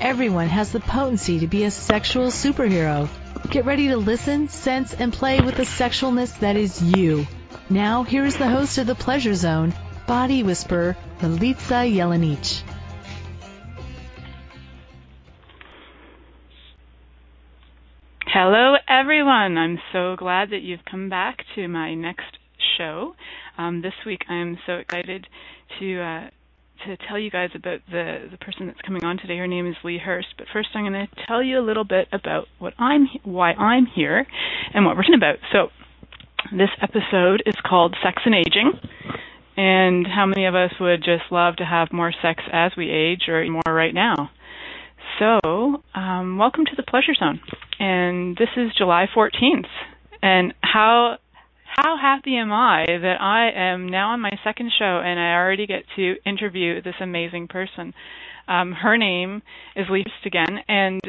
Everyone has the potency to be a sexual superhero. Get ready to listen, sense, and play with the sexualness that is you. Now, here is the host of The Pleasure Zone, Body Whisperer, Milica Jelenic. Hello, everyone. I'm so glad that you've come back to my next show. Um, this week, I'm so excited to uh, to tell you guys about the the person that's coming on today. Her name is Leigh Hurst. But first, I'm going to tell you a little bit about what I'm why I'm here and what we're talking about. So, this episode is called Sex and Aging. And how many of us would just love to have more sex as we age or more right now? So, um, welcome to the Pleasure Zone. And this is July 14th. And how how happy am I that I am now on my second show and I already get to interview this amazing person. Um, her name is Leigh again, and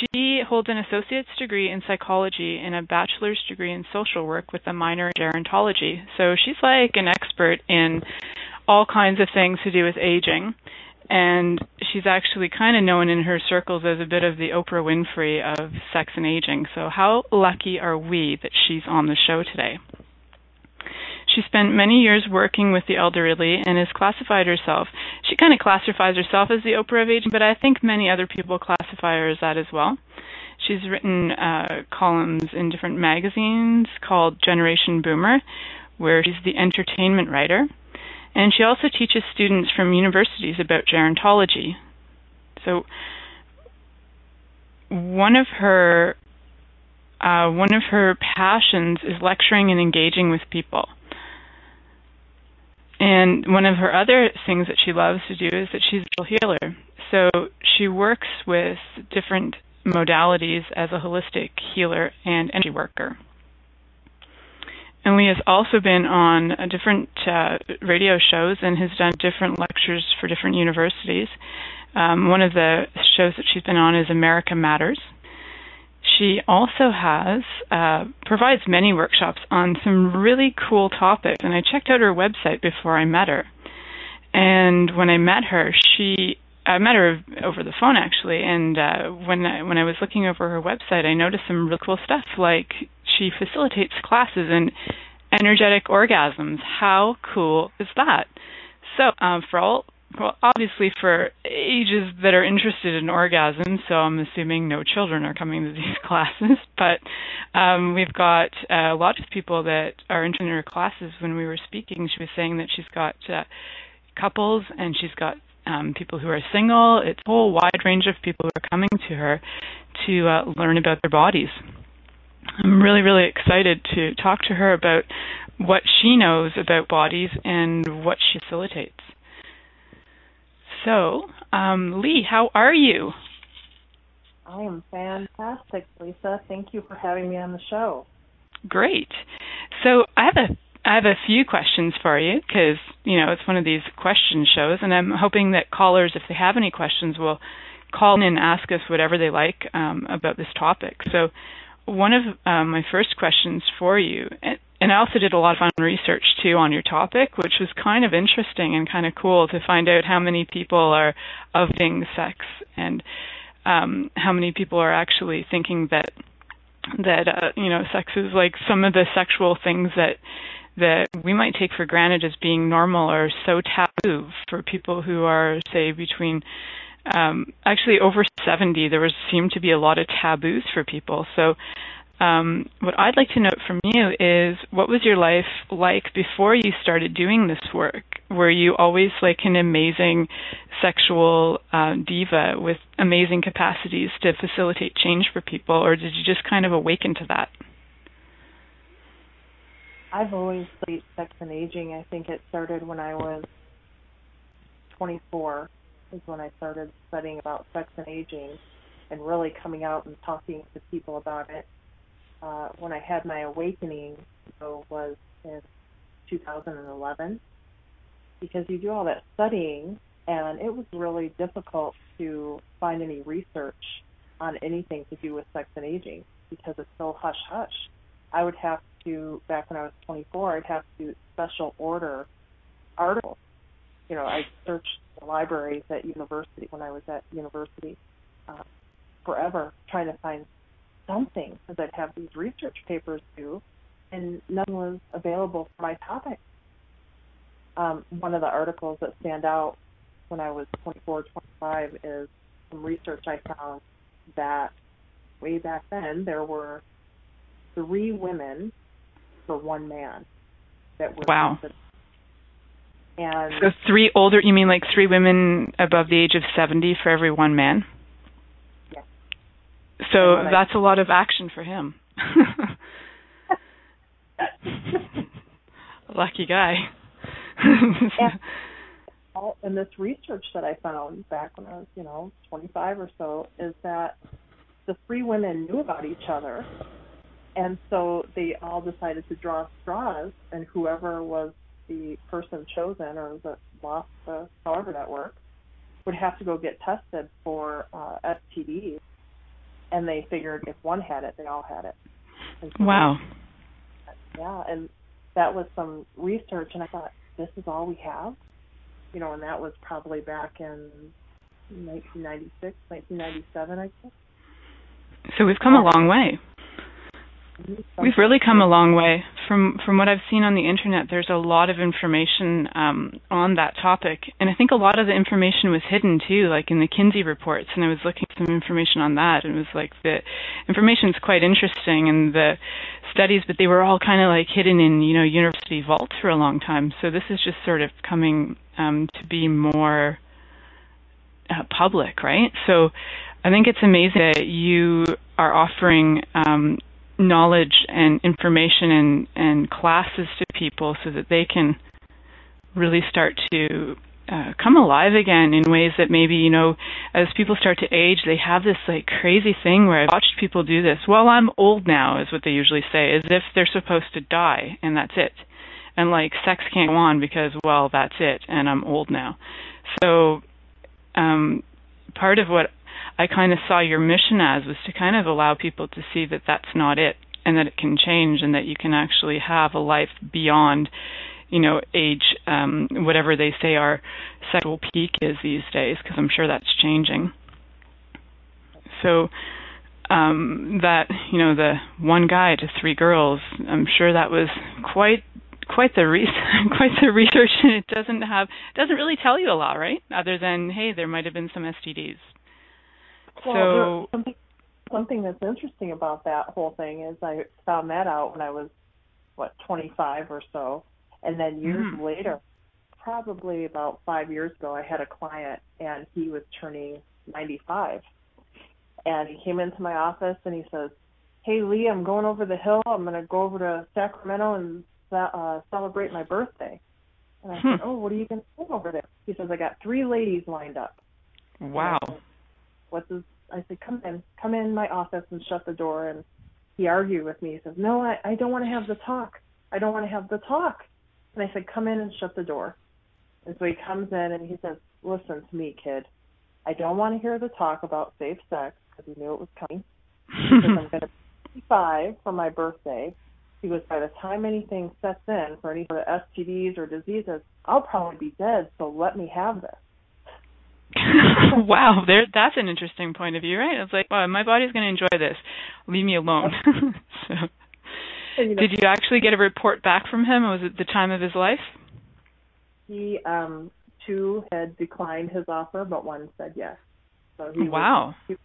she holds an associate's degree in psychology and a bachelor's degree in social work with a minor in gerontology. So she's like an expert in all kinds of things to do with aging. And she's actually kind of known in her circles as a bit of the Oprah Winfrey of sex and aging. So, how lucky are we that she's on the show today? She spent many years working with the elderly and has classified herself. She kind of classifies herself as the Oprah of aging, but I think many other people classify her as that as well. She's written uh, columns in different magazines called Generation Boomer, where she's the entertainment writer. And she also teaches students from universities about gerontology. So, one of her uh, one of her passions is lecturing and engaging with people. And one of her other things that she loves to do is that she's a healer. So she works with different modalities as a holistic healer and energy worker. And Leigh has also been on different uh, radio shows and has done different lectures for different universities. Um, one of the shows that she's been on is America Matters she also has uh, provides many workshops on some really cool topics. And I checked out her website before I met her. And when I met her, she I met her over the phone actually. And uh, when I, when I was looking over her website, I noticed some really cool stuff. Like she facilitates classes in energetic orgasms. How cool is that? So uh, for all well, obviously for ages that are interested in orgasm, so I'm assuming no children are coming to these classes, but um, we've got uh, a lot of people that are interested in her classes. When we were speaking, she was saying that she's got uh, couples and she's got um, people who are single. It's a whole wide range of people who are coming to her to uh, learn about their bodies. I'm really, really excited to talk to her about what she knows about bodies and what she facilitates. So, um, Leigh, how are you? I am fantastic, Lisa. Thank you for having me on the show. Great. So I have a I have a few questions for you because you know it's one of these question shows, and I'm hoping that callers, if they have any questions, will call in and ask us whatever they like um, about this topic. So one of um, my first questions for you, and, I also did a lot of fun research too on your topic, which was kind of interesting and kind of cool to find out how many people are of things sex and um, how many people are actually thinking that that uh, you know sex is like some of the sexual things that that we might take for granted as being normal or so taboo for people who are say between um, actually over 70 there was seemed to be a lot of taboos for people. So um, what I'd like to note from you is what was your life like before you started doing this work? Were you always like an amazing sexual uh, diva with amazing capacities to facilitate change for people, or did you just kind of awaken to that? I've always studied sex and aging. I think it started when I was 24 is when I started studying about sex and aging. and really coming out and talking to people about it. Uh, when I had my awakening, so was in 2011, because you do all that studying, and it was really difficult to find any research on anything to do with sex and aging because it's so hush hush. I would have to, back when I was 24, I'd have to special order articles. You know, I searched the libraries at university when I was at university uh, forever trying to find something because I'd have these research papers due, and none was available for my topic. Um, one of the articles that stand out when I was 24, 25 is some research I found that way back then there were three women for one man that were wow. Tested. And so three older you mean like three women above the age of 70 for every one man? So that's a lot of action for him. Lucky guy. and, and this research that I found back when I was, you know, 25 or so is that the three women knew about each other, and so they all decided to draw straws, and whoever was the person chosen or that lost the however that worked would have to go get tested for uh, STDs, and they figured if one had it, they all had it. So wow. Yeah, and that was some research, and I thought this is all we have, you know, and that was probably back in 1996, 1997, I think. So we've come a long way. Mm-hmm. We've really come a long way. From from what I've seen on the internet, there's a lot of information um, on that topic, and I think a lot of the information was hidden too, like in the Kinsey reports. And I was looking at some information on that, and it was like the information is quite interesting, and the studies, but they were all kind of like hidden in you know university vaults for a long time. So this is just sort of coming um, to be more uh, public, right? So I think it's amazing that you are offering um, knowledge and information and, and classes to people so that they can really start to uh, come alive again in ways that maybe you know as people start to age they have this like crazy thing where I've watched people do this. Well I'm old now is what they usually say as if they're supposed to die and that's it. And like sex can't go on because well that's it and I'm old now. So um part of what I kind of saw your mission as was to kind of allow people to see that that's not it and that it can change and that you can actually have a life beyond you know age um whatever they say our sexual peak is these days because I'm sure that's changing. So um that you know the one guy to three girls I'm sure that was quite quite the re- quite the research and it doesn't have doesn't really tell you a lot right? Other than hey there might have been some STDs well, so something something that's interesting about that whole thing is I found that out when I was what 25 or so, and then years mm-hmm. later, probably about five years ago, I had a client and he was turning 95, and he came into my office and he says, "Hey Leigh, I'm going over the hill. I'm going to go over to Sacramento and uh, celebrate my birthday." And I hmm. said, "Oh, what are you going to do over there?" He says, "I got three ladies lined up." Wow what's his I said, Come in, come in my office and shut the door and he argued with me. He says, No, I, I don't want to have the talk. I don't want to have the talk. And I said, Come in and shut the door. And so he comes in and he says, Listen to me, kid. I don't want to hear the talk about safe sex because he knew it was coming. Because I'm going to be five for my birthday. He goes, by the time anything sets in for any sort of STDs or diseases, I'll probably be dead. So let me have this. wow, there that's an interesting point of view, right? It's like, well, my body's going to enjoy this. Leave me alone. so, you know, did you actually get a report back from him? Was it the time of his life? He um two had declined his offer, but one said yes. So he wow. was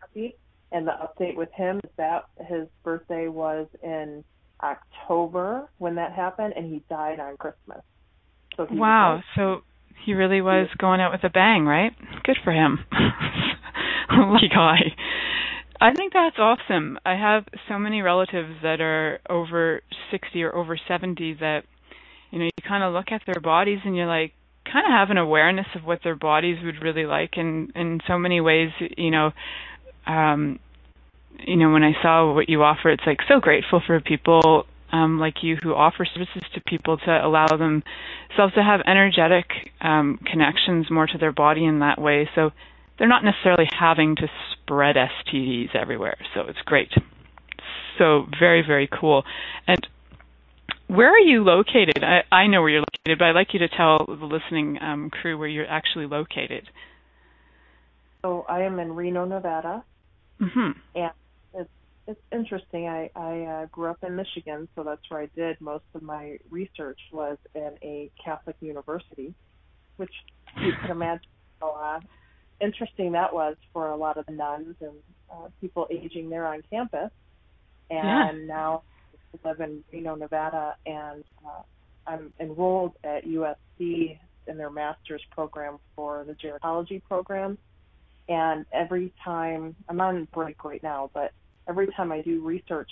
happy. And the update with him is that his birthday was in October when that happened, and he died on Christmas. So wow. So he really was going out with a bang, right? Good for him. Lucky guy. I think that's awesome. I have so many relatives that are over 60 or over 70 that you know, you kind of look at their bodies and you're like kind of have an awareness of what their bodies would really like and in so many ways, you know, um, you know, when I saw what you offer, it's like so grateful for people um, like you who offer services to people to allow themselves to have energetic um, connections more to their body in that way. So they're not necessarily having to spread STDs everywhere. So it's great. So very, very cool. And where are you located? I, I know where you're located, but I'd like you to tell the listening um, crew where you're actually located. So I am in Reno, Nevada, mm-hmm. and it's interesting. I I uh, grew up in Michigan, so that's where I did most of my research was in a Catholic university, which you can imagine how uh, interesting that was for a lot of the nuns and uh, people aging there on campus. And yeah. now I live in Reno, Nevada, and uh, I'm enrolled at USC in their master's program for the gerontology program. And every time I'm on break right now, but every time I do research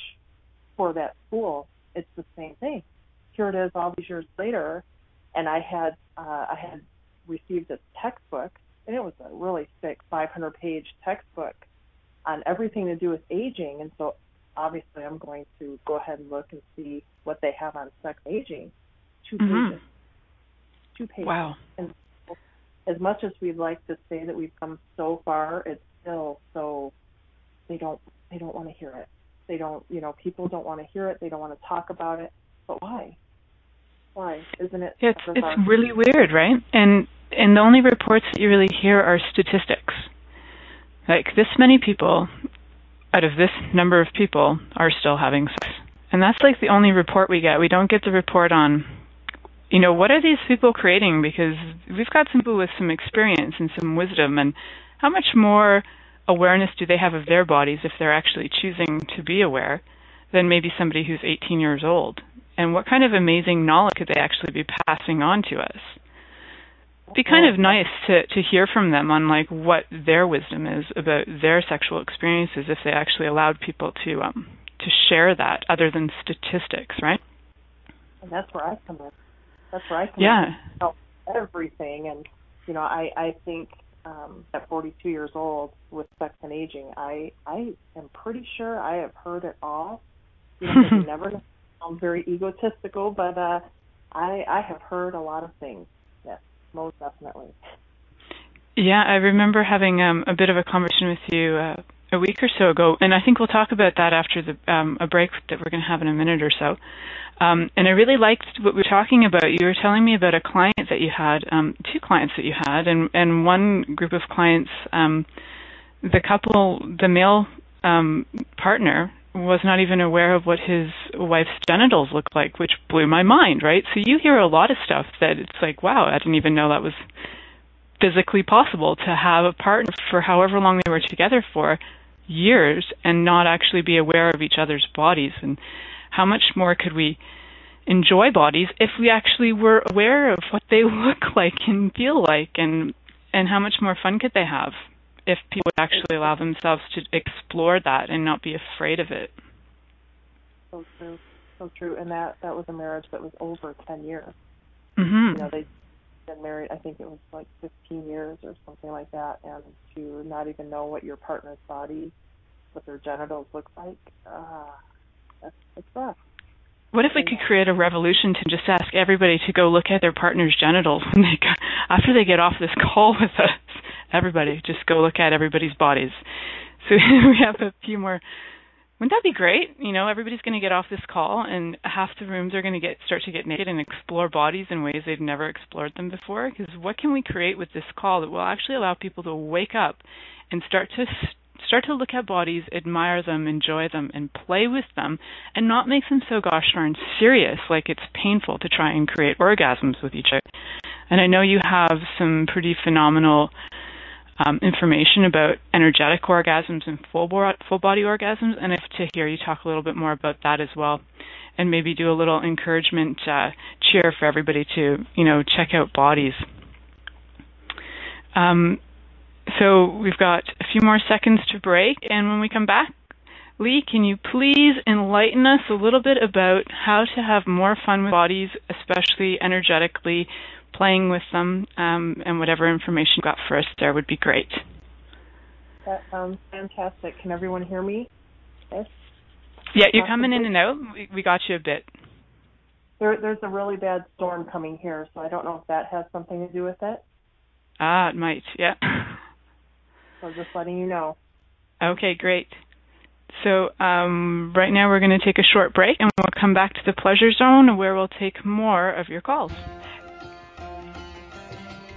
for that school, it's the same thing. Here it is, all these years later, and I had uh, I had received this textbook, and it was a really thick 500-page textbook on everything to do with aging. And so obviously I'm going to go ahead and look and see what they have on sex aging. 2 mm-hmm. pages. Two pages. Wow. And as much as we'd like to say that we've come so far, it's still so they don't they don't want to hear it. They don't you know, people don't want to hear it, they don't want to talk about it. But why? Why? Isn't it It's it's really weird, right? And and the only reports that you really hear are statistics. Like this many people out of this number of people are still having sex. And that's like the only report we get. We don't get the report on, you know, what are these people creating? Because we've got some people with some experience and some wisdom, and how much more awareness do they have of their bodies if they're actually choosing to be aware than maybe somebody who's 18 years old? And what kind of amazing knowledge could they actually be passing on to us? It'd be kind of nice to to hear from them on like what their wisdom is about their sexual experiences if they actually allowed people to um to share that other than statistics, right? And that's where I come in. That's where I come yeah. in. Help everything and you know, I I think um at 42 years old with sex and aging, I I am pretty sure I have heard it all. You know, you never sound very egotistical, but uh I I have heard a lot of things Yes, most definitely. Yeah, I remember having um, a bit of a conversation with you uh, a week or so ago, and I think we'll talk about that after the um, a break that we're going to have in a minute or so. Um, and I really liked what we were talking about. You were telling me about a client that you had, um, two clients that you had, and and one group of clients, um, the couple, the male um, partner was not even aware of what his wife's genitals looked like, which blew my mind, right? So you hear a lot of stuff that it's like, wow, I didn't even know that was physically possible to have a partner for however long they were together for years and not actually be aware of each other's bodies and how much more could we enjoy bodies if we actually were aware of what they look like and feel like and and how much more fun could they have if people would actually allow themselves to explore that and not be afraid of it. So true, so true. And that that was a marriage that was over ten years. Mm-hmm. You know, they'd been married. I think it was like fifteen years or something like that, and to not even know what your partner's body, what their genitals look like, uh, that's, that's rough. What if we could create a revolution to just ask everybody to go look at their partner's genitals when they go, after they get off this call with us? Everybody, just go look at everybody's bodies. So we have a few more. Wouldn't that be great? You know, everybody's going to get off this call, and half the rooms are going to get start to get naked and explore bodies in ways they've never explored them before. Because what can we create with this call that will actually allow people to wake up and start to start to look at bodies, admire them, enjoy them, and play with them, and not make them so gosh darn serious, like it's painful to try and create orgasms with each other. And I know you have some pretty phenomenal um, information about energetic orgasms and full, bo- full body orgasms, and if to hear you talk a little bit more about that as well, and maybe do a little encouragement uh, cheer for everybody to you know check out bodies. Um, so we've got a few more seconds to break, and when we come back, Leigh, can you please enlighten us a little bit about how to have more fun with bodies, especially energetically, playing with them, um, and whatever information you got for us there would be great. That sounds fantastic. Can everyone hear me? Yes. Yeah, you're coming in and out. We, we got you a bit. There, there's a really bad storm coming here, so I don't know if that has something to do with it. Ah, it might. Yeah. So just letting you know. Okay, great. So um, right now we're going to take a short break, and we'll come back to the pleasure zone where we'll take more of your calls.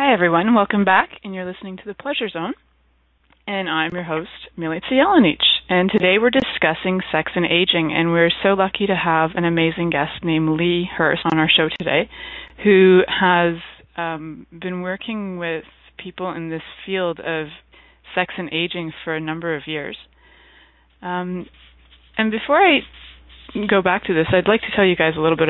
Hi, everyone. Welcome back, and you're listening to The Pleasure Zone. And I'm your host, Milica Jelenic. And today we're discussing sex and aging, and we're so lucky to have an amazing guest named Leigh Hurst on our show today, who has um, been working with people in this field of sex and aging for a number of years. Um, and before I go back to this, I'd like to tell you guys a little bit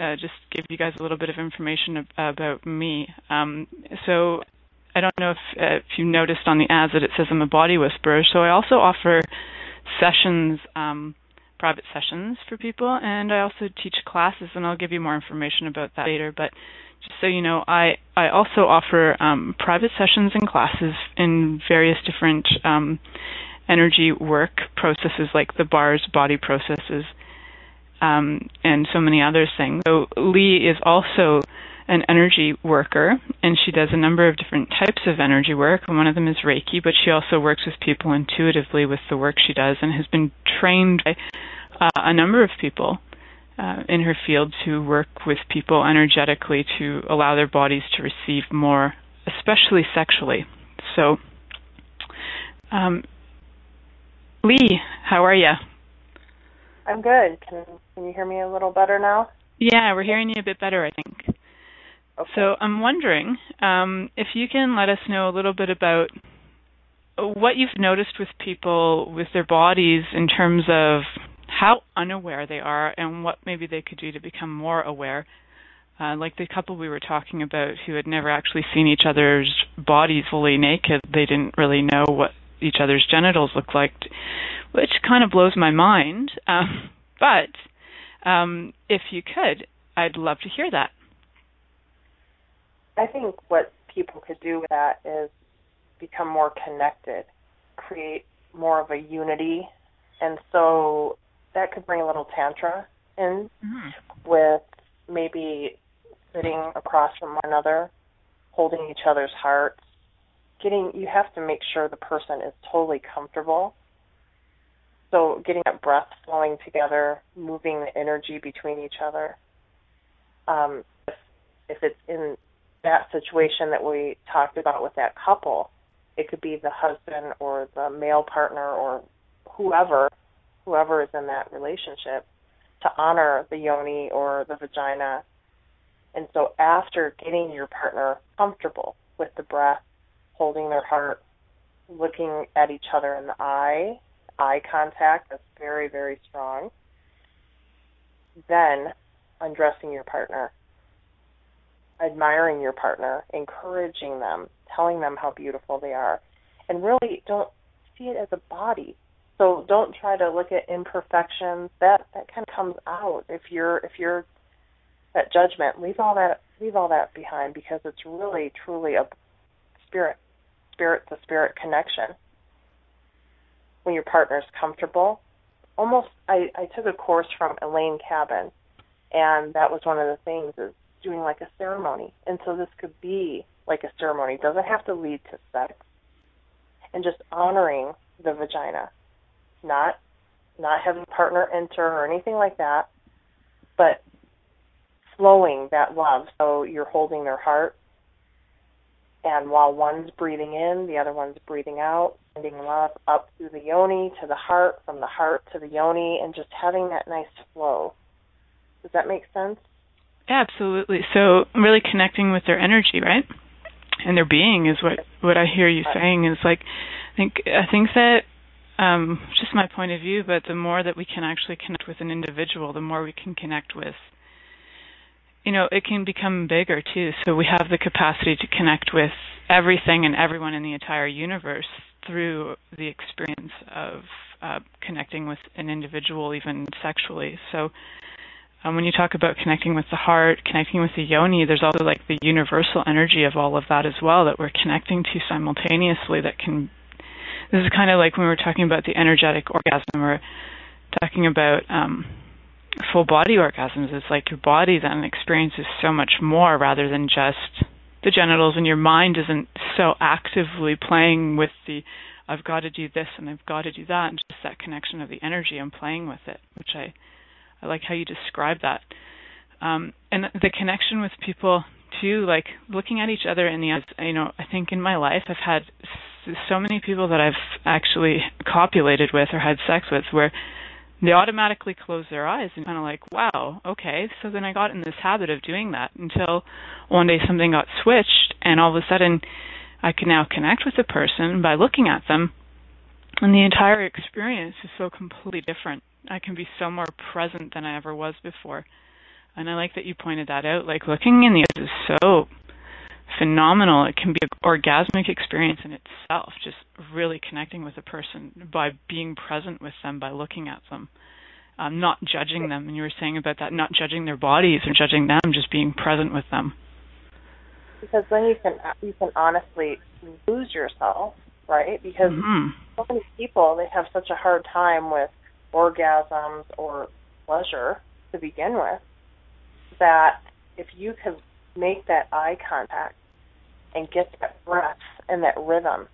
uh, just give you guys a little bit of information about me. Um, so I don't know if, uh, if you noticed on the ads that it says I'm a body whisperer. So I also offer sessions, um, private sessions for people, and I also teach classes, and I'll give you more information about that later. But just so you know, I I also offer um, private sessions and classes in various different um, energy work processes, like the bars, body processes, um, and so many other things. So Leigh is also an energy worker, and she does a number of different types of energy work. And one of them is Reiki, but she also works with people intuitively with the work she does, and has been trained by uh, a number of people uh, in her field to work with people energetically to allow their bodies to receive more, especially sexually. So, um, Leigh, how are you? I'm good. Can, can you hear me a little better now? Yeah, we're hearing you a bit better, I think. Okay. So I'm wondering um, if you can let us know a little bit about what you've noticed with people with their bodies in terms of how unaware they are and what maybe they could do to become more aware. Uh, like the couple we were talking about who had never actually seen each other's bodies fully naked, they didn't really know what each other's genitals looked like, which kind of blows my mind. Um, but um, if you could, I'd love to hear that. I think what people could do with that is become more connected, create more of a unity And so that could bring a little tantra in mm-hmm. with maybe sitting across from one another, holding each other's hearts. Getting you have to make sure the person is totally comfortable. So getting that breath flowing together, moving the energy between each other. Um, if, if it's in that situation that we talked about with that couple, it could be the husband or the male partner or whoever, whoever is in that relationship, to honor the yoni or the vagina. And so after getting your partner comfortable with the breath, holding their heart, looking at each other in the eye, eye contact that's very, very strong, then undressing your partner, admiring your partner, encouraging them, telling them how beautiful they are, and really don't see it as a body. So don't try to look at imperfections. That that kind of comes out if you're if you're that judgment. Leave all that leave all that behind because it's really truly a spirit spirit to spirit connection. When your partner's comfortable, almost I, I took a course from Elaine Cabin and that was one of the things is doing like a ceremony. And so this could be like a ceremony. It doesn't have to lead to sex. And just honoring the vagina. Not not having partner enter or anything like that, but flowing that love. So you're holding their heart and while one's breathing in, the other one's breathing out, sending love up through the yoni to the heart, from the heart to the yoni, and just having that nice flow. Does that make sense? Absolutely. So really connecting with their energy, right? And their being is what what I hear you saying is like I think I think that um just my point of view, but the more that we can actually connect with an individual, the more we can connect with you know, it can become bigger too. So we have the capacity to connect with everything and everyone in the entire universe through the experience of uh, connecting with an individual, even sexually. So um, when you talk about connecting with the heart, connecting with the yoni, there's also like the universal energy of all of that as well that we're connecting to simultaneously. That can. This is kind of like when we were talking about the energetic orgasm, or talking about um, full body orgasms. It's like your body then experiences so much more rather than just the genitals, and your mind isn't so actively playing with the I've got to do this and I've got to do that, and just that connection of the energy and playing with it, which I I like how you describe that. Um, and the connection with people too, like looking at each other in the eyes. You know, I think in my life I've had so many people that I've actually copulated with or had sex with where they automatically close their eyes and kind of like, wow, okay. So then I got in this habit of doing that until one day something got switched, and all of a sudden I can now connect with a person by looking at them, and the entire experience is so completely different. I can be so more present than I ever was before. And I like that you pointed that out. Like looking in the eyes is so phenomenal. It can be an orgasmic experience in itself, just really connecting with a person by being present with them, by looking at them, um, not judging them. And you were saying about that, not judging their bodies or judging them, just being present with them. Because then you can you can honestly lose yourself, right? Because mm-hmm. so many people they have such a hard time with orgasms or pleasure to begin with that if you can make that eye contact and get that breath and that rhythm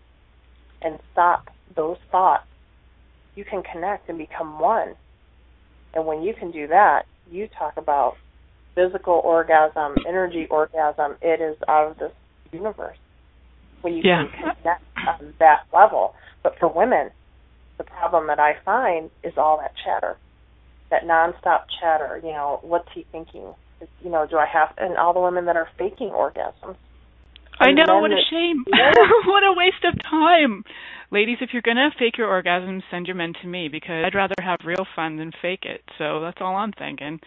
and stop those thoughts, you can connect and become one. And when you can do that, you talk about physical orgasm, energy orgasm, it is out of this universe. When you yeah. can connect on that level. But for women, the problem that I find is all that chatter, that nonstop chatter. You know, what's he thinking? You know, do I have? And all the women that are faking orgasms. I know what a shame. what a waste of time. Ladies, if you're gonna fake your orgasms, send your men to me because I'd rather have real fun than fake it. So that's all I'm thinking.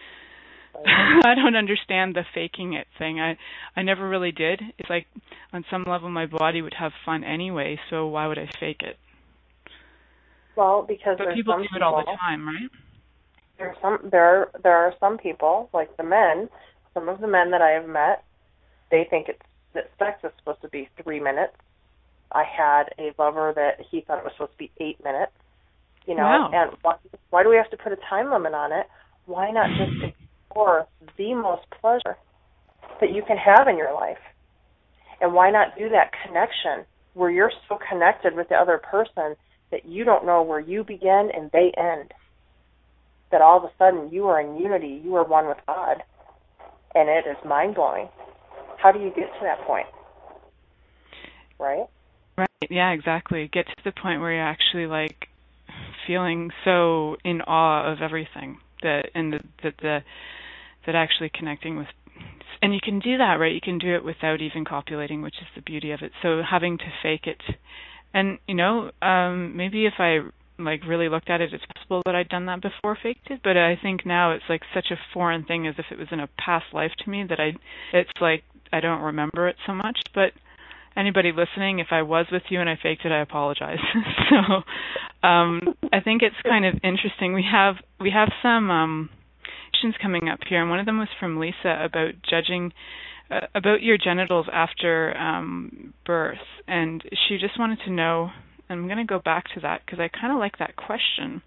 I don't understand the faking it thing. I I never really did. It's like on some level my body would have fun anyway, so why would I fake it? Well, because but people do it all the time, right? There are some there are, there are some people like the men. Some of the men that I have met, they think it's that sex is supposed to be three minutes. I had a lover that he thought it was supposed to be eight minutes. You know, wow. and why, why do we have to put a time limit on it? Why not just explore the most pleasure that you can have in your life? And why not do that connection where you're so connected with the other person that you don't know where you begin and they end? That all of a sudden you are in unity, you are one with God. And it is mind blowing. How do you get to that point? Right? Right. Yeah, exactly. Get to the point where you're actually like feeling so in awe of everything that and the, that the that actually connecting with and you can do that right you can do it without even copulating which is the beauty of it so having to fake it and you know um maybe if i like really looked at it it's possible that i'd done that before faked it but i think now it's like such a foreign thing as if it was in a past life to me that i it's like i don't remember it so much. But anybody listening if i was with you and i faked it i apologize. So um i think it's kind of interesting. We have we have some um questions coming up here, and one of them was from Lisa about judging uh, about your genitals after um, birth, and she just wanted to know. I'm going to go back to that because I kind of like that question.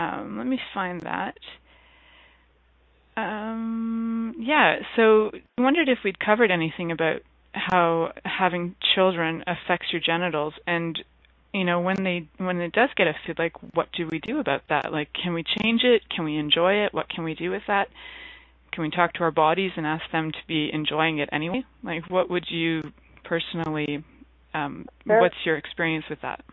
Um, let me find that. Um, yeah, so I wondered if we'd covered anything about how having children affects your genitals, and you know when they when it does get affected like what do we do about that? Like can we change it? Can we enjoy it? What can we do with that? Can we talk to our bodies and ask them to be enjoying it anyway? Like what would you personally um there, what's your experience with that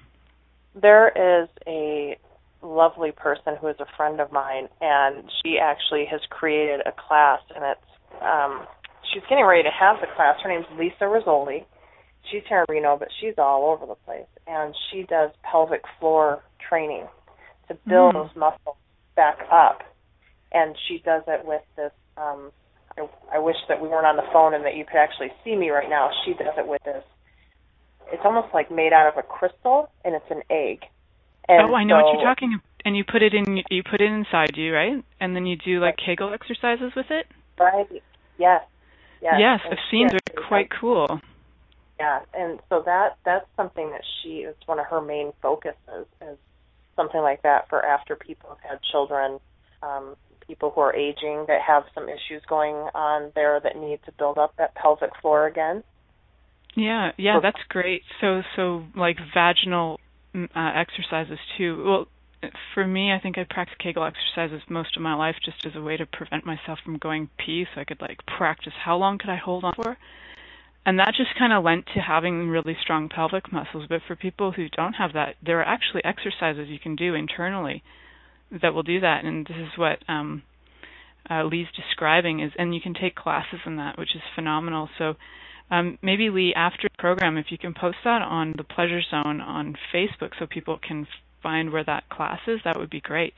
there is a lovely person who is a friend of mine and she actually has created a class and it's um she's getting ready to have the class her name's lisa rizzoli she's here in Reno, but she's all over the place, and she does pelvic floor training to build mm. those muscles back up, and she does it with this. Um, I, I wish that we weren't on the phone and that you could actually see me right now. She does it with this. It's almost like made out of a crystal, and it's an egg. And oh, I know so, what you're talking. about. And you put it in. You put it inside you, right? And then you do like. Kegel exercises with it. Right. Yes. Yes. Yes, I've seen. They're quite cool. Yeah, and so that that's something that she is one of her main focuses is something like that for after people have had children, um, people who are aging that have some issues going on there that need to build up that pelvic floor again. Yeah, yeah, that's great. So so like vaginal mm, uh, exercises too. Well, for me, I think I practiced Kegel exercises most of my life just as a way to prevent myself from going pee, so I could like practice how long could I hold on for and that just kind of lent to having really strong pelvic muscles. But for people who don't have that, there are actually exercises you can do internally that will do that. And this is what um, uh, Leigh's describing is, and you can take classes in that, which is phenomenal. So um, maybe Leigh, after the program, if you can post that on the Pleasure Zone on Facebook, so people can find where that class is, that would be great.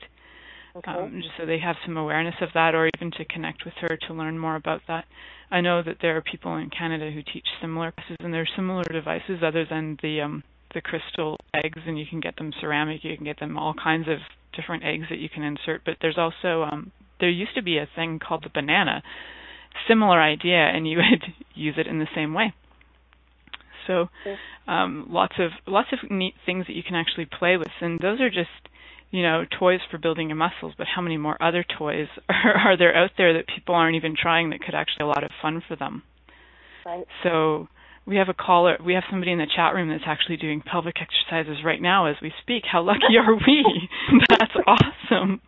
Okay. Um, just so they have some awareness of that, or even to connect with her to learn more about that. I know that there are people in Canada who teach similar classes, and there are similar devices other than the um, the crystal eggs, and you can get them ceramic. You can get them all kinds of different eggs that you can insert. But there's also um, there used to be a thing called the banana, similar idea, and you would use it in the same way. So um, lots of lots of neat things that you can actually play with, and those are just you know, toys for building your muscles, but how many more other toys are, are there out there that people aren't even trying that could actually be a lot of fun for them? Right. So we have a caller, we have somebody in the chat room that's actually doing pelvic exercises right now as we speak. How lucky are we? that's awesome.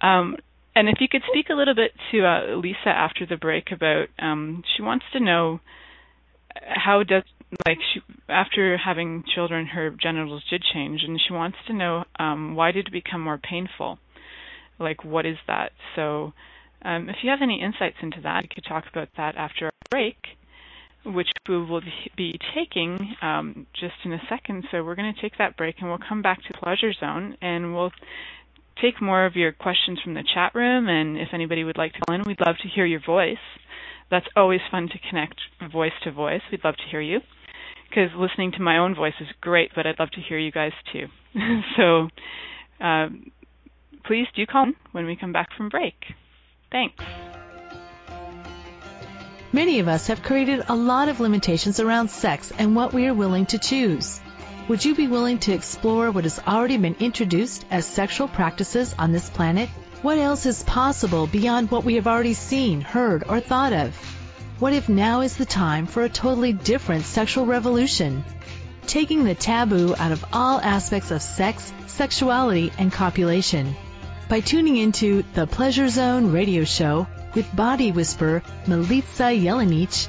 Um, and if you could speak a little bit to uh, Lisa after the break about, um, she wants to know how does like she after having children her genitals did change and she wants to know um why did it become more painful? Like what is that? So um if you have any insights into that we could talk about that after our break which we will be taking um just in a second. So we're going to take that break and we'll come back to pleasure zone and we'll take more of your questions from the chat room and if anybody would like to call in we'd love to hear your voice that's always fun to connect voice to voice. We'd love to hear you because listening to my own voice is great, but I'd love to hear you guys too. so um, please do call in when we come back from break. Thanks. Many of us have created a lot of limitations around sex and what we are willing to choose. Would you be willing to explore what has already been introduced as sexual practices on this planet? What else is possible beyond what we have already seen, heard, or thought of? What if now is the time for a totally different sexual revolution? Taking the taboo out of all aspects of sex, sexuality, and copulation. By tuning into the Pleasure Zone radio show with body whisperer Milica Jelenic,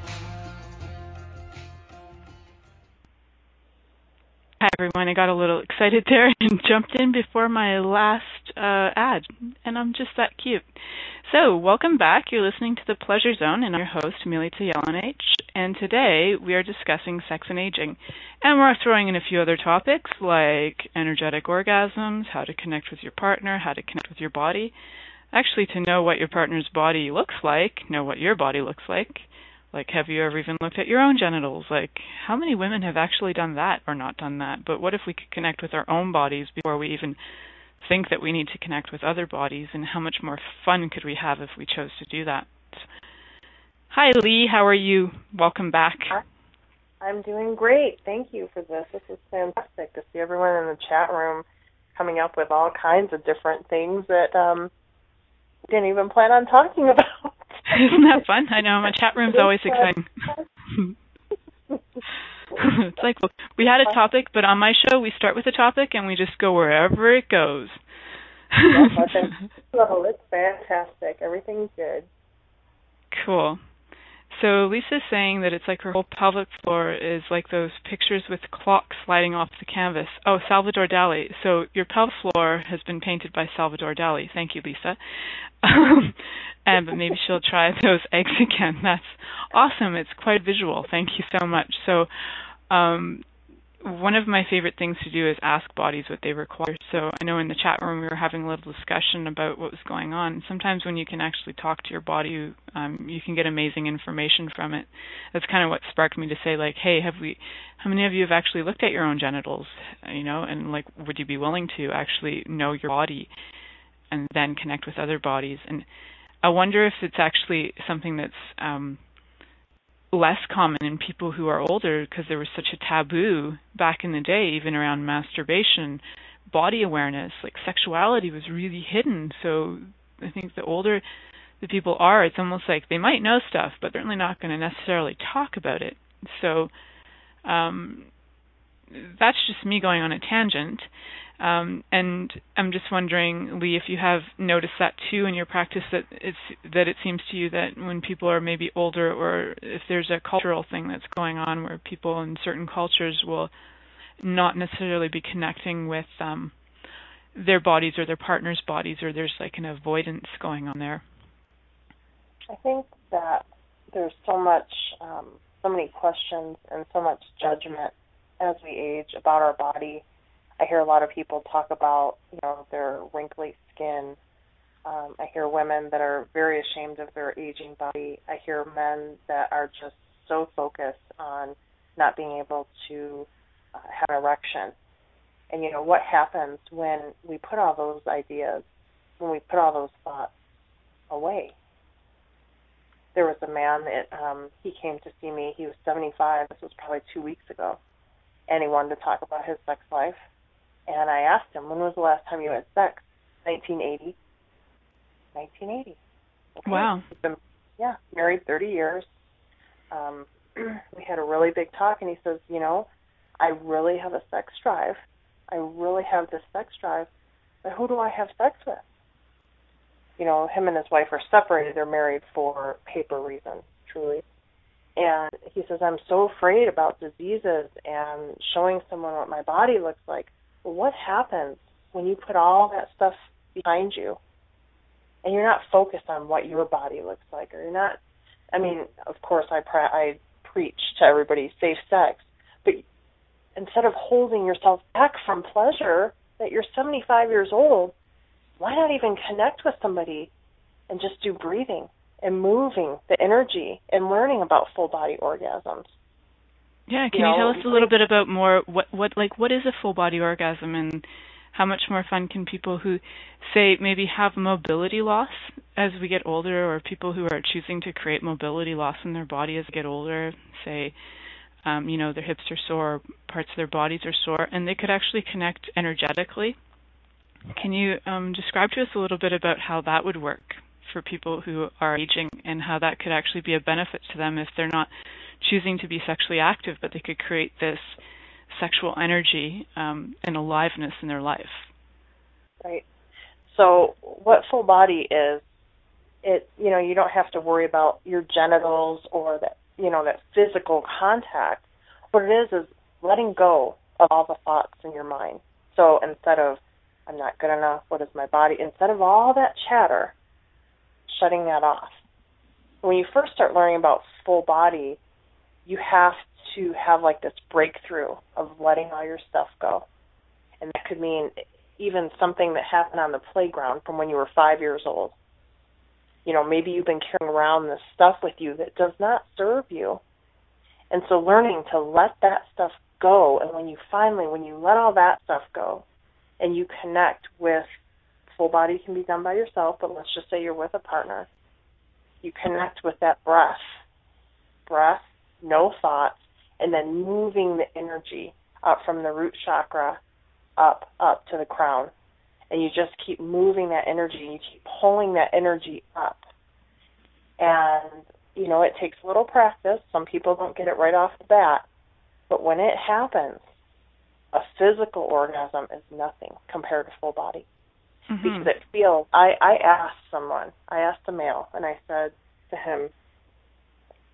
Hi, everyone. I got a little excited there and jumped in before my last uh, ad, and I'm just that cute. So, welcome back. You're listening to The Pleasure Zone, and I'm your host, Milica Jelenic. And today we are discussing sex and aging. And we're throwing in a few other topics like energetic orgasms, how to connect with your partner, how to connect with your body. Actually, to know what your partner's body looks like, know what your body looks like. Like, have you ever even looked at your own genitals? Like, how many women have actually done that or not done that? But what if we could connect with our own bodies before we even think that we need to connect with other bodies and how much more fun could we have if we chose to do that. Hi Leigh, how are you? Welcome back. I'm doing great. Thank you for this. This is fantastic to see everyone in the chat room coming up with all kinds of different things that um didn't even plan on talking about. Isn't that fun? I know my chat room's always exciting. it's like well, we had a topic, but on my show we start with a topic and we just go wherever it goes. oh, it's fantastic. Everything's good. Cool. So Lisa's saying that it's like her whole pelvic floor is like those pictures with clocks sliding off the canvas. Oh, Salvador Dali. So your pelvic floor has been painted by Salvador Dali. Thank you, Lisa. Um, and but maybe she'll try those eggs again. That's awesome. It's quite visual. Thank you so much. So um one of my favorite things to do is ask bodies what they require. So I know in the chat room we were having a little discussion about what was going on. Sometimes when you can actually talk to your body, you, um, you can get amazing information from it. That's kind of what sparked me to say, like, hey, have we? How many of you have actually looked at your own genitals? You know, and like, would you be willing to actually know your body and then connect with other bodies? And I wonder if it's actually something that's um, less common in people who are older because there was such a taboo back in the day, even around masturbation, body awareness, like sexuality was really hidden. So I think the older the people are, it's almost like they might know stuff, but they're certainly not going to necessarily talk about it. So um, that's just me going on a tangent. Um, and I'm just wondering, Leigh, if you have noticed that too in your practice that it's that it seems to you that when people are maybe older, or if there's a cultural thing that's going on where people in certain cultures will not necessarily be connecting with um, their bodies or their partner's bodies, or there's like an avoidance going on there. I think that there's so much, um, so many questions and so much judgment as we age about our body. I hear a lot of people talk about, you know, their wrinkly skin. Um, I hear women that are very ashamed of their aging body. I hear men that are just so focused on not being able to uh, have an erection. And you know what happens when we put all those ideas, when we put all those thoughts away? There was a man that um, he came to see me. He was 75. This was probably two weeks ago, and he wanted to talk about his sex life. And I asked him, "When was the last time you had sex?" 1980. 1980. Okay. Wow. Been, yeah, married 30 years. Um, we had a really big talk, and he says, "You know, I really have a sex drive. I really have this sex drive, but who do I have sex with?" You know, him and his wife are separated. They're married for paper reasons, truly. And he says, "I'm so afraid about diseases and showing someone what my body looks like." What happens when you put all that stuff behind you, and you're not focused on what your body looks like, or you're not I mean, of course, I pra- I preach to everybody safe sex, but instead of holding yourself back from pleasure that you're 75 years old, why not even connect with somebody and just do breathing and moving the energy and learning about full body orgasms? Yeah, can you, know, you tell us a little bit about more what what like what is a full body orgasm and how much more fun can people who say maybe have mobility loss as we get older or people who are choosing to create mobility loss in their body as they get older say um, you know their hips are sore or parts of their bodies are sore and they could actually connect energetically. Can you um, describe to us a little bit about how that would work for people who are aging and how that could actually be a benefit to them if they're not choosing to be sexually active but they could create this sexual energy um, and aliveness in their life. Right. So what full body is, it you know you don't have to worry about your genitals or that you know that physical contact. What it is is letting go of all the thoughts in your mind. So instead of I'm not good enough, what is my body? Instead of all that chatter, shutting that off. When you first start learning about full body, you have to have like this breakthrough of letting all your stuff go. And that could mean even something that happened on the playground from when you were five years old. You know, maybe you've been carrying around this stuff with you that does not serve you. And so learning to let that stuff go, and when you finally, when you let all that stuff go, and you connect with full body can be done by yourself, but let's just say you're with a partner. You connect with that breath. Breath, no thoughts, and then moving the energy up from the root chakra up, up to the crown. And you just keep moving that energy, and you keep pulling that energy up. And, you know, it takes a little practice. Some people don't get it right off the bat. But when it happens, a physical orgasm is nothing compared to full body. Mm-hmm. Because it feels, I, I asked someone, I asked a male, and I said to him,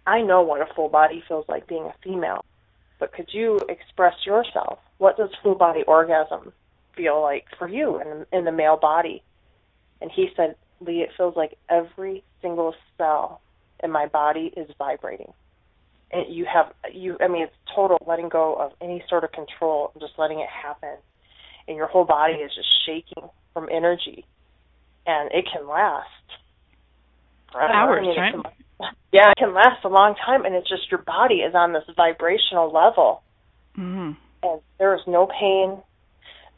I know what a full body feels like being a female, but could you express yourself? What does full body orgasm feel like for you in, in the male body? And he said, Leigh, it feels like every single cell in my body is vibrating. And you have you I mean it's total letting go of any sort of control and just letting it happen. And your whole body is just shaking from energy. And it can last for hours, right? Yeah, it can last a long time, and it's just your body is on this vibrational level, mm-hmm. and there is no pain,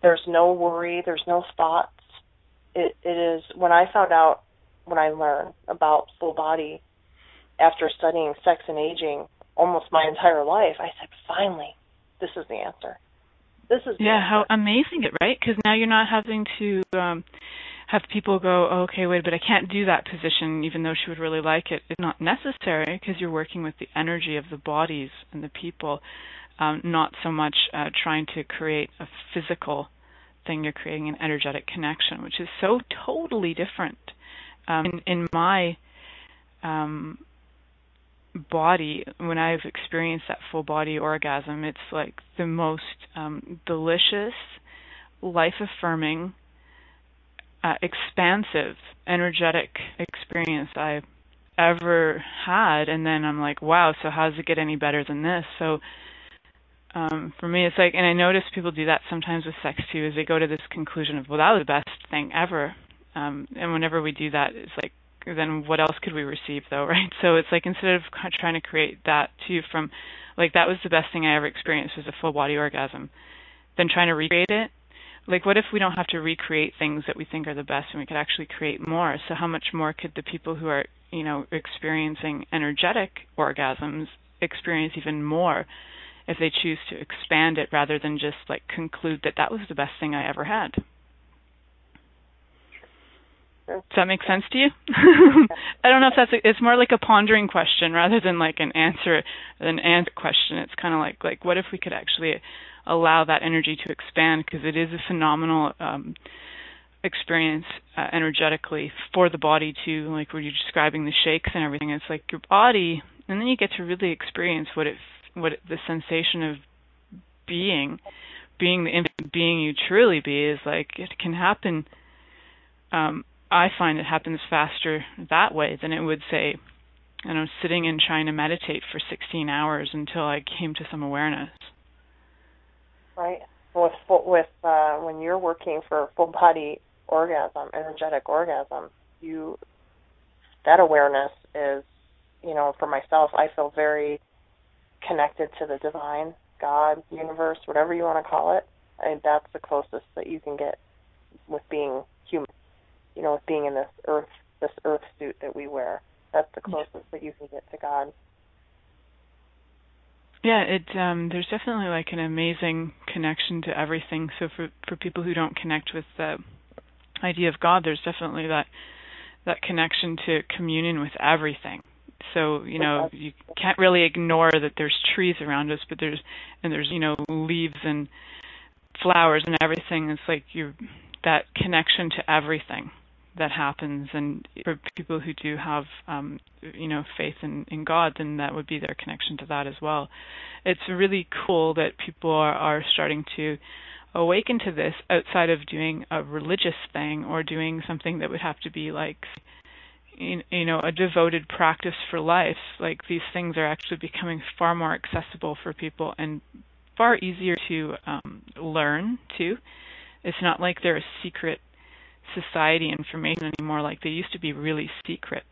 there's no worry, there's no thoughts. It it is when I found out when I learned about full body after studying sex and aging almost my entire life, I said, finally, this is the answer. This is yeah, answer. how amazing it, right? Because now you're not having to um have people go, oh, okay, wait, but I can't do that position, even though she would really like it. It's not necessary because you're working with the energy of the bodies and the people, um, not so much uh, trying to create a physical thing. You're creating an energetic connection, which is so totally different. Um, in, in my um, body, when I've experienced that full body orgasm, it's like the most um, delicious, life affirming uh, expansive, energetic experience I ever had. And then I'm like, wow, so how does it get any better than this? So um for me it's like and I notice people do that sometimes with sex too is they go to this conclusion of well that was the best thing ever. Um and whenever we do that it's like then what else could we receive though right? So it's like instead of trying to create that too from like that was the best thing I ever experienced was a full body orgasm then trying to recreate it like what if we don't have to recreate things that we think are the best and we could actually create more so how much more could the people who are you know experiencing energetic orgasms experience even more if they choose to expand it rather than just like conclude that that was the best thing I ever had. Does that make sense to you? I don't know if that's a, it's more like a pondering question rather than like an answer an answer question. It's kind of like like what if we could actually allow that energy to expand because it is a phenomenal um experience uh, energetically for the body too like when you're describing the shakes and everything it's like your body and then you get to really experience what it what the sensation of being, being the infinite being you truly be is like it can happen. Um, I find it happens faster that way than it would say, you know, sitting and trying to meditate for 16 hours until I came to some awareness. Right. With with uh, when you're working for full body orgasm, energetic orgasm, you that awareness is, you know, for myself, I feel very connected to the divine, God, universe, whatever you want to call it. I And that's the closest that you can get with being human. You know, with being in this earth this earth suit that we wear. That's the closest that you can get to God. Yeah, it um there's definitely like an amazing connection to everything. So for for people who don't connect with the idea of God, there's definitely that that connection to communion with everything. So you know you can't really ignore that there's trees around us but there's and there's you know leaves and flowers and everything. It's like you that connection to everything that happens. And for people who do have um you know faith in in God then that would be their connection to that as well. It's really cool that people are are starting to awaken to this outside of doing a religious thing or doing something that would have to be like you know a devoted practice for life. Like these things are actually becoming far more accessible for people and far easier to um, learn too it's not like they're a secret society information anymore like they used to be really secret.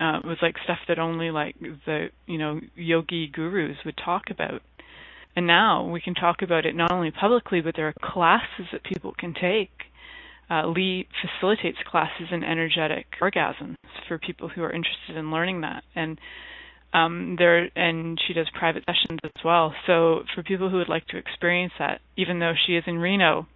Uh, it was like stuff that only like the you know yogi gurus would talk about. And now we can talk about it not only publicly but there are classes that people can take. Uh, Leigh facilitates classes in energetic orgasms for people who are interested in learning that, and um, there and she does private sessions as well. So for people who would like to experience that, even though she is in Reno,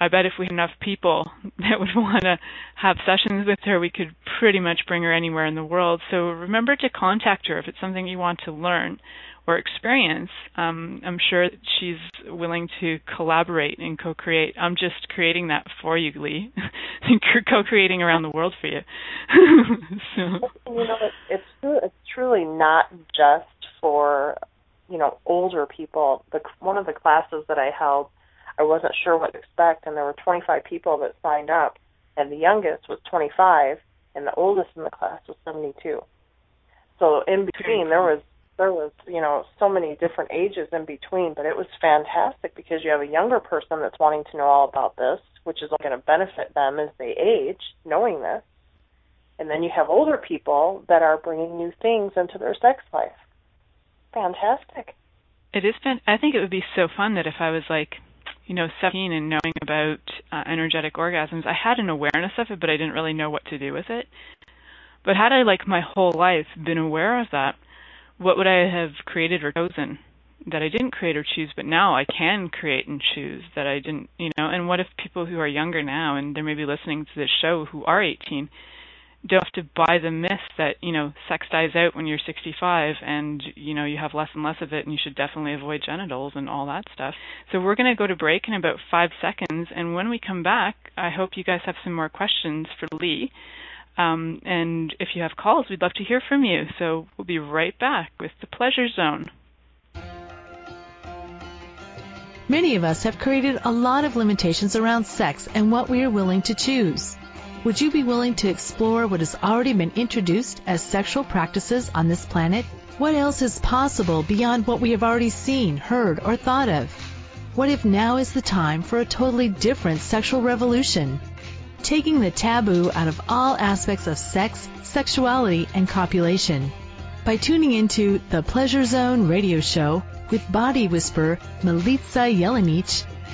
I bet if we had enough people that would want to have sessions with her, we could pretty much bring her anywhere in the world. So remember to contact her if it's something you want to learn or experience, um, I'm sure she's willing to collaborate and co-create. I'm just creating that for you, Leigh, co-creating around the world for you. so. You know, it's it's truly not just for you know older people. The one of the classes that I held, I wasn't sure what to expect, and there were 25 people that signed up, and the youngest was 25, and the oldest in the class was 72. So in between, there was there was you know so many different ages in between but it was fantastic because you have a younger person that's wanting to know all about this which is going to benefit them as they age knowing this. And then you have older people that are bringing new things into their sex life. Fantastic. It is fun i think it would be so fun that if i was like you know 17 and knowing about uh, energetic orgasms. I had an awareness of it but i didn't really know what to do with it. But had i like my whole life been aware of that what would I have created or chosen that I didn't create or choose, but now I can create and choose that I didn't, you know? And what if people who are younger now and they may be listening to this show who are 18 don't have to buy the myth that, you know, sex dies out when you're 65 and, you know, you have less and less of it and you should definitely avoid genitals and all that stuff. So we're going to go to break in about five seconds. And when we come back, I hope you guys have some more questions for Leigh. Um, and if you have calls, we'd love to hear from you. So we'll be right back with the Pleasure Zone. Many of us have created a lot of limitations around sex and what we are willing to choose. Would you be willing to explore what has already been introduced as sexual practices on this planet? What else is possible beyond what we have already seen, heard, or thought of? What if now is the time for a totally different sexual revolution? Taking the taboo out of all aspects of sex, sexuality, and copulation. By tuning into the Pleasure Zone radio show with body whisperer Milica Jelenic,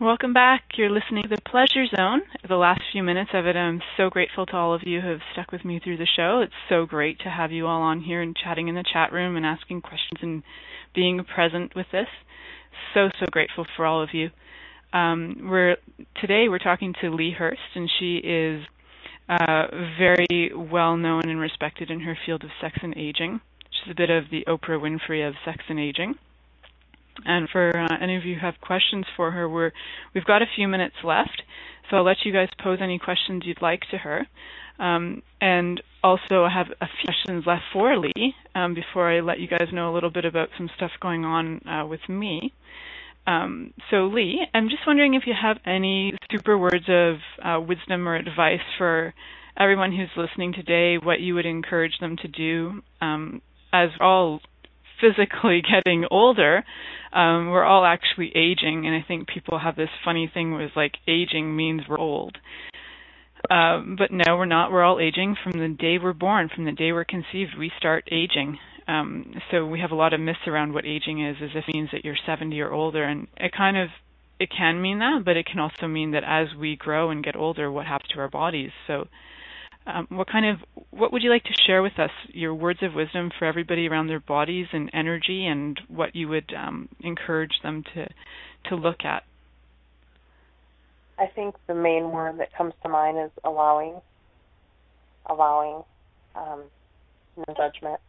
Welcome back. You're listening to The Pleasure Zone. The last few minutes of it, I'm so grateful to all of you who have stuck with me through the show. It's so great to have you all on here and chatting in the chat room and asking questions and being present with this. So, so grateful for all of you. Um, we're Today we're talking to Leigh Hurst, and she is uh, very well known and respected in her field of sex and aging. She's a bit of the Oprah Winfrey of sex and aging. And for uh, any of you who have questions for her, we're, we've got a few minutes left, so I'll let you guys pose any questions you'd like to her. Um, and also, I have a few questions left for Leigh um, before I let you guys know a little bit about some stuff going on uh, with me. Um, so, Leigh, I'm just wondering if you have any super words of uh, wisdom or advice for everyone who's listening today, what you would encourage them to do um, as all physically getting older, um, we're all actually aging, and I think people have this funny thing with like aging means we're old. Um, but no, we're not. We're all aging from the day we're born, from the day we're conceived. We start aging. Um, so we have a lot of myths around what aging is, as if it means that you're 70 or older, and it kind of it can mean that, but it can also mean that as we grow and get older, what happens to our bodies. So um, what kind of what would you like to share with us? Your words of wisdom for everybody around their bodies and energy, and what you would um, encourage them to to look at. I think the main word that comes to mind is allowing. Allowing, um, no judgment.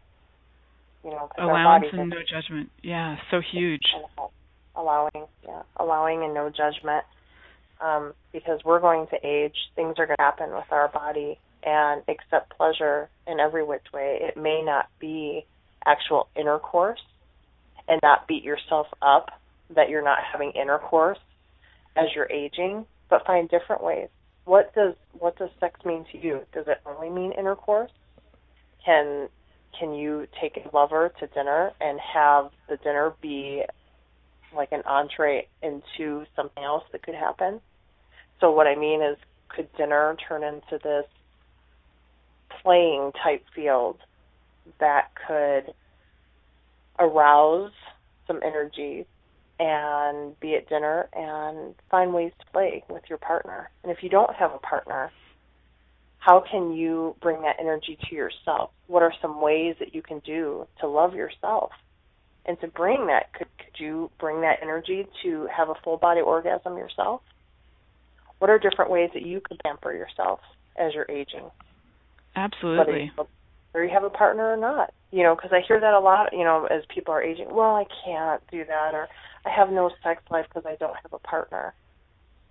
You know, allowance and no judgment. Yeah, so huge. Allowing, yeah, allowing and no judgment. Um, because we're going to age, things are going to happen with our body and accept pleasure in every which way. It may not be actual intercourse and not beat yourself up that you're not having intercourse as you're aging, but find different ways. What does what does sex mean to you? Does it only mean intercourse? Can can you take a lover to dinner and have the dinner be like an entree into something else that could happen? So what I mean is could dinner turn into this playing type field that could arouse some energy and be at dinner and find ways to play with your partner. And if you don't have a partner, how can you bring that energy to yourself? What are some ways that you can do to love yourself? And to bring that, could, could you bring that energy to have a full body orgasm yourself? What are different ways that you could pamper yourself as you're aging? Absolutely. Whether you have a partner or not. You know, because I hear that a lot, you know, as people are aging. Well, I can't do that, or I have no sex life because I don't have a partner.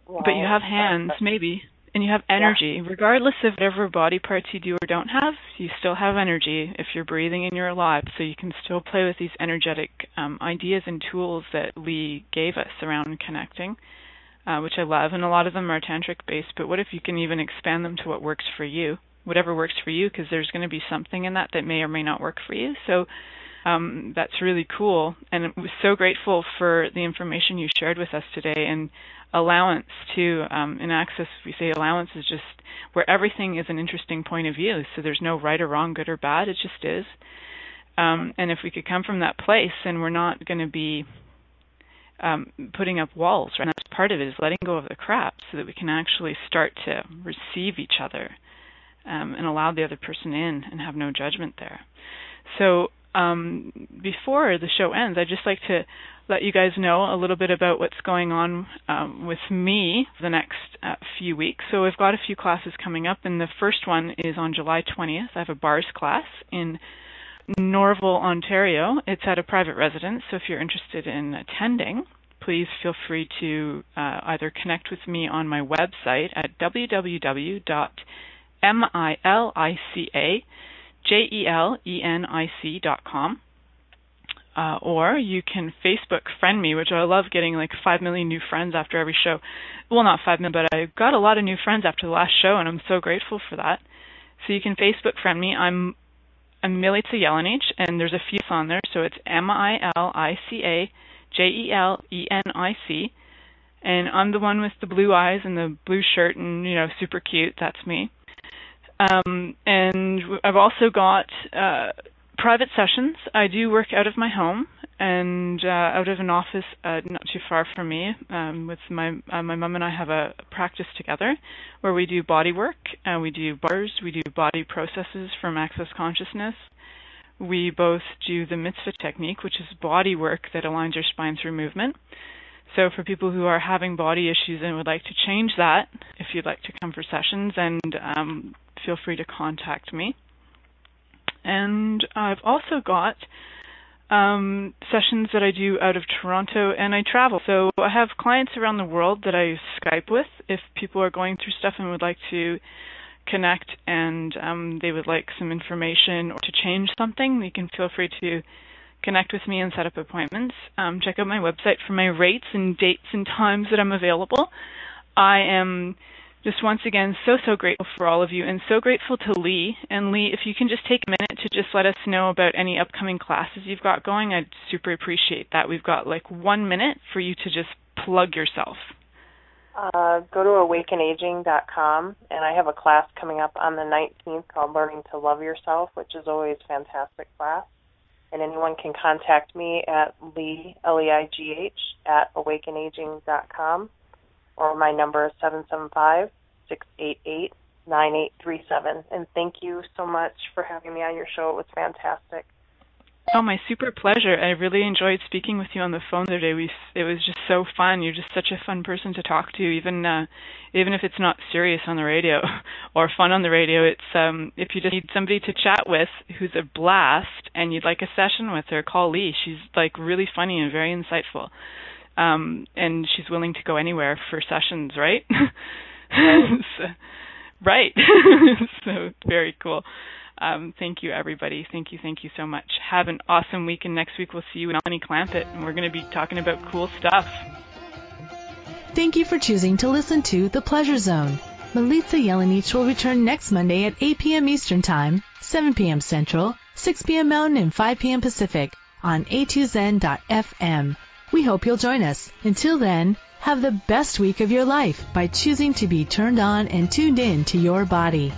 Well, but you have hands, maybe, and you have energy. Yeah. Regardless of whatever body parts you do or don't have, you still have energy if you're breathing and you're alive. So you can still play with these energetic um, ideas and tools that Leigh gave us around connecting, uh, which I love. And a lot of them are tantric based. But what if you can even expand them to what works for you? Whatever works for you, because there's going to be something in that that may or may not work for you. So um, that's really cool. And I was so grateful for the information you shared with us today and allowance too. Um, in Access, we say allowance is just where everything is an interesting point of view. So there's no right or wrong, good or bad. It just is. Um, and if we could come from that place, and we're not going to be um, putting up walls, right? And that's part of it is letting go of the crap, so that we can actually start to receive each other um, and allow the other person in and have no judgment there. So um, before the show ends, I'd just like to let you guys know a little bit about what's going on um, with me the next uh, few weeks. So we've got a few classes coming up, and the first one is on July 20th. I have a bars class in Norval, Ontario. It's at a private residence, so if you're interested in attending, please feel free to uh, either connect with me on my website at www.milica J-E-L-E-N-I-C dot com. Uh, or you can Facebook friend me, which I love getting like five million new friends after every show. Well, not five million, but I got a lot of new friends after the last show, and I'm so grateful for that. So you can Facebook friend me. I'm I'm Milica Jelenic, and there's a few on there. So it's M I L I C A J E L E N I C, and I'm the one with the blue eyes and the blue shirt, and you know, super cute. That's me. Um, and I've also got uh, private sessions. I do work out of my home and uh, out of an office uh, not too far from me. Um, with my uh, my mom and I have a practice together where we do body work. Uh, we do bars. We do body processes from Access Consciousness. We both do the mitzvah technique, which is body work that aligns your spine through movement. So for people who are having body issues and would like to change that, if you'd like to come for sessions and um, feel free to contact me. And I've also got um, sessions that I do out of Toronto and I travel. So I have clients around the world that I Skype with if people are going through stuff and would like to connect and um, they would like some information or to change something, you can feel free to connect with me and set up appointments. Um, check out my website for my rates and dates and times that I'm available. I am just once again so so grateful for all of you and so grateful to Leigh. And Leigh if you can just take a minute to just let us know about any upcoming classes you've got going I'd super appreciate that. We've got like 1 minute for you to just plug yourself. Uh, go to awakenaging.com and I have a class coming up on the 19th called Learning to Love Yourself which is always fantastic class. And anyone can contact me at Leigh L-E-I-G-H at awakenaging.com or my number is 775 688 9837. And thank you so much for having me on your show. It was fantastic. Oh, my super pleasure. I really enjoyed speaking with you on the phone the other day. We it was just so fun. You're just such a fun person to talk to, even uh, even if it's not serious on the radio or fun on the radio. It's um, if you just need somebody to chat with who's a blast and you'd like a session with her, call Leigh. She's like really funny and very insightful um, and she's willing to go anywhere for sessions, right? Right. so, right. so very cool. Um, thank you, everybody. Thank you, thank you so much. Have an awesome week, and next week we'll see you in Melanie Clampett, and we're going to be talking about cool stuff. Thank you for choosing to listen to The Pleasure Zone. Milica Jelenic will return next Monday at 8 p.m. Eastern Time, 7 p.m. Central, 6 p.m. Mountain, and 5 p.m. Pacific on a2zen.fm. We hope you'll join us. Until then, have the best week of your life by choosing to be turned on and tuned in to your body.